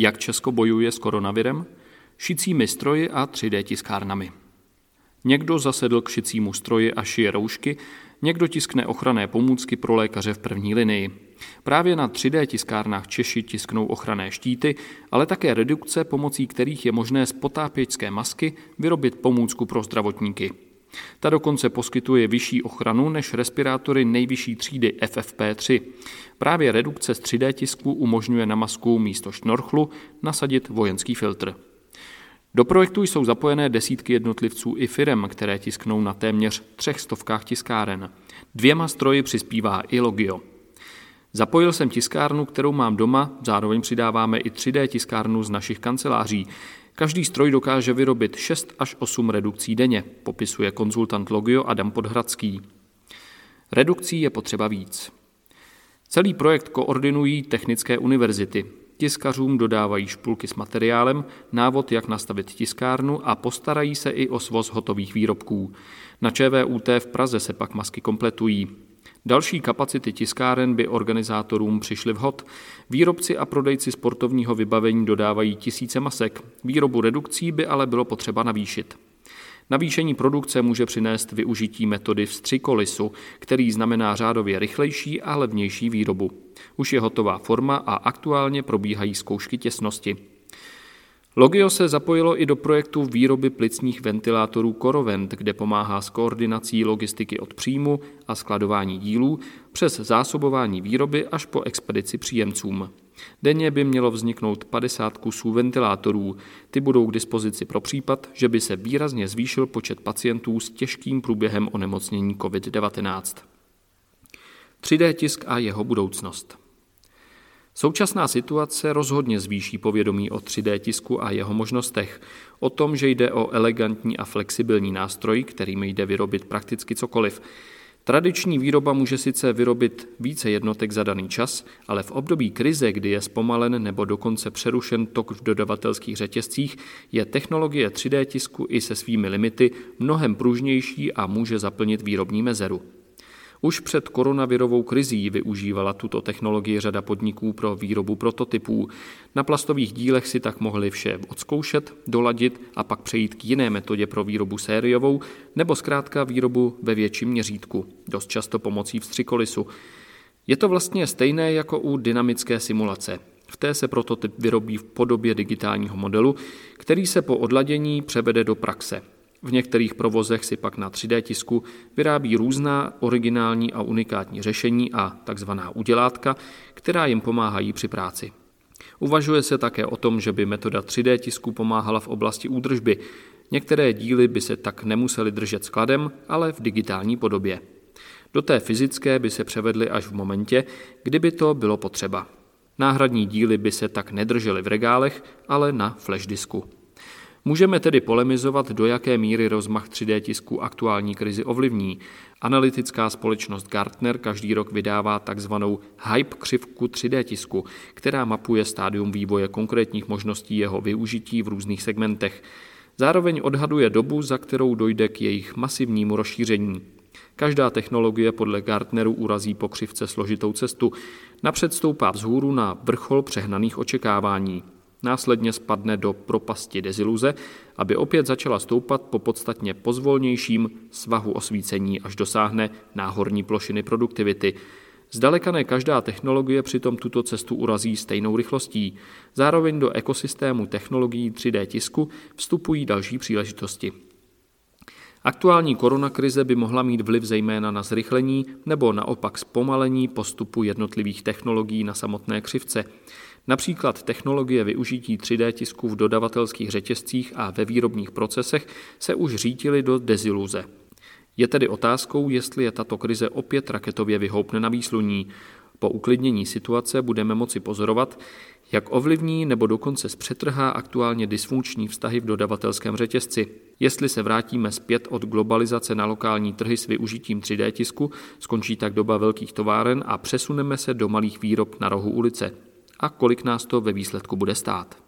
Jak Česko bojuje s koronavirem? Šicími stroji a 3D tiskárnami. Někdo zasedl k šicímu stroji a šije roušky, někdo tiskne ochranné pomůcky pro lékaře v první linii. Právě na 3D tiskárnách Češi tisknou ochranné štíty, ale také redukce, pomocí kterých je možné z potápěčské masky vyrobit pomůcku pro zdravotníky. Ta dokonce poskytuje vyšší ochranu než respirátory nejvyšší třídy FFP3. Právě redukce z 3D tisku umožňuje na masku místo šnorchlu nasadit vojenský filtr. Do projektu jsou zapojené desítky jednotlivců i firem, které tisknou na téměř třech stovkách tiskáren. Dvěma stroji přispívá i Logio. Zapojil jsem tiskárnu, kterou mám doma, zároveň přidáváme i 3D tiskárnu z našich kanceláří. Každý stroj dokáže vyrobit 6 až 8 redukcí denně, popisuje konzultant Logio Adam Podhradský. Redukcí je potřeba víc. Celý projekt koordinují technické univerzity. Tiskařům dodávají špulky s materiálem, návod, jak nastavit tiskárnu a postarají se i o svoz hotových výrobků. Na ČVUT v Praze se pak masky kompletují. Další kapacity tiskáren by organizátorům přišly vhod. Výrobci a prodejci sportovního vybavení dodávají tisíce masek. Výrobu redukcí by ale bylo potřeba navýšit. Navýšení produkce může přinést využití metody vstřikolisu, který znamená řádově rychlejší a levnější výrobu. Už je hotová forma a aktuálně probíhají zkoušky těsnosti. Logio se zapojilo i do projektu výroby plicních ventilátorů Corovent, kde pomáhá s koordinací logistiky od příjmu a skladování dílů přes zásobování výroby až po expedici příjemcům. Denně by mělo vzniknout 50 kusů ventilátorů. Ty budou k dispozici pro případ, že by se výrazně zvýšil počet pacientů s těžkým průběhem onemocnění COVID-19. 3D tisk a jeho budoucnost. Současná situace rozhodně zvýší povědomí o 3D tisku a jeho možnostech, o tom, že jde o elegantní a flexibilní nástroj, kterým jde vyrobit prakticky cokoliv. Tradiční výroba může sice vyrobit více jednotek za daný čas, ale v období krize, kdy je zpomalen nebo dokonce přerušen tok v dodavatelských řetězcích, je technologie 3D tisku i se svými limity mnohem pružnější a může zaplnit výrobní mezeru. Už před koronavirovou krizí využívala tuto technologii řada podniků pro výrobu prototypů. Na plastových dílech si tak mohli vše odzkoušet, doladit a pak přejít k jiné metodě pro výrobu sériovou nebo zkrátka výrobu ve větším měřítku, dost často pomocí vstřikolisu. Je to vlastně stejné jako u dynamické simulace. V té se prototyp vyrobí v podobě digitálního modelu, který se po odladění převede do praxe. V některých provozech si pak na 3D tisku vyrábí různá originální a unikátní řešení a takzvaná udělátka, která jim pomáhají při práci. Uvažuje se také o tom, že by metoda 3D tisku pomáhala v oblasti údržby. Některé díly by se tak nemusely držet skladem, ale v digitální podobě. Do té fyzické by se převedly až v momentě, kdyby to bylo potřeba. Náhradní díly by se tak nedržely v regálech, ale na flash disku. Můžeme tedy polemizovat, do jaké míry rozmach 3D tisku aktuální krizi ovlivní. Analytická společnost Gartner každý rok vydává takzvanou hype křivku 3D tisku, která mapuje stádium vývoje konkrétních možností jeho využití v různých segmentech. Zároveň odhaduje dobu, za kterou dojde k jejich masivnímu rozšíření. Každá technologie podle Gartneru urazí po křivce složitou cestu. Napřed stoupá vzhůru na vrchol přehnaných očekávání. Následně spadne do propasti deziluze, aby opět začala stoupat po podstatně pozvolnějším svahu osvícení, až dosáhne náhorní plošiny produktivity. Zdaleka ne každá technologie přitom tuto cestu urazí stejnou rychlostí. Zároveň do ekosystému technologií 3D tisku vstupují další příležitosti. Aktuální koronakrize by mohla mít vliv zejména na zrychlení nebo naopak zpomalení postupu jednotlivých technologií na samotné křivce. Například technologie využití 3D tisku v dodavatelských řetězcích a ve výrobních procesech se už řítily do deziluze. Je tedy otázkou, jestli je tato krize opět raketově vyhoupne na výsluní. Po uklidnění situace budeme moci pozorovat, jak ovlivní nebo dokonce zpřetrhá aktuálně dysfunkční vztahy v dodavatelském řetězci. Jestli se vrátíme zpět od globalizace na lokální trhy s využitím 3D tisku, skončí tak doba velkých továren a přesuneme se do malých výrob na rohu ulice a kolik nás to ve výsledku bude stát.